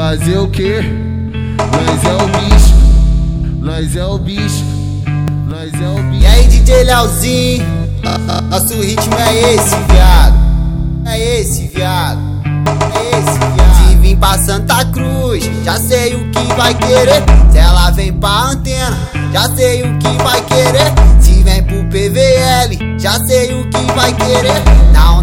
Fazer o quê? Nós é o bicho, nós é o bicho, nós é o bicho. E aí, DJ Leozinho, nosso ritmo é esse, viado. É esse, viado. É esse, viado. Se vim pra Santa Cruz, já sei o que vai querer. Se ela vem pra antena, já sei o que vai querer. Se vem pro PVL, já sei o que vai querer.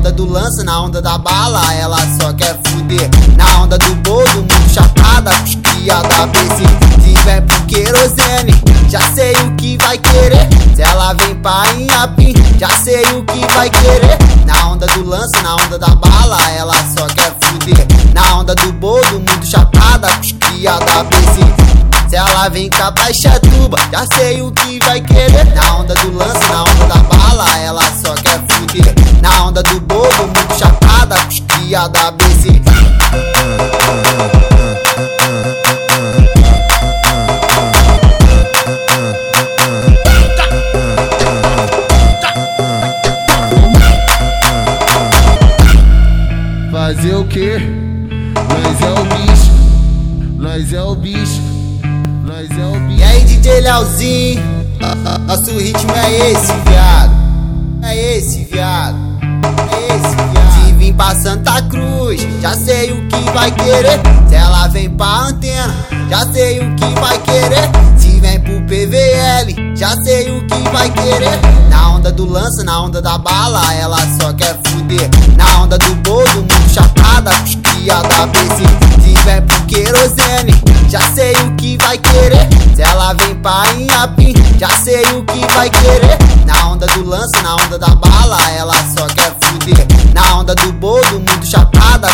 Onda do lança, na onda da bala, ela só quer fuder. Na onda do bolo, muito chapada, cria da BC. Se vem pro querosene, já sei o que vai querer. Se ela vem pra Inhapim, já sei o que vai querer. Na onda do lança, na onda da bala, ela só quer fuder. Na onda do bolo, muito chapada, cria da BC. Se ela vem com a baixatuba, já sei o que vai querer. Na onda do lance, na onda da bala, ela só quer Fazer o quê? Nós é o bicho, nós é o bicho, nós é o bicho. E aí, DJ Leozinho, nosso ritmo é esse, viado. É esse, viado. É esse, viado. Se vim pra Santa Cruz, já sei o que vai querer. Se ela vem pra antena, já sei o que vai querer. Se vem pro PVL, já sei o que vai querer. Na onda do lança, na onda da bala, ela só viver é pro querosene Já sei o que vai querer Se ela vem pra Inhapim Já sei o que vai querer Na onda do lance, na onda da bala Ela só quer fuder Na onda do bolo, muito chapada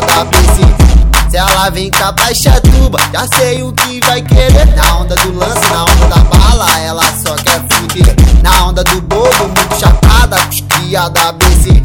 da BC. se ela vem cá baixa tuba, já sei o que vai querer. Na onda do lance, na onda da bala, ela só quer fuder. Na onda do bobo, muito chapada, da BC.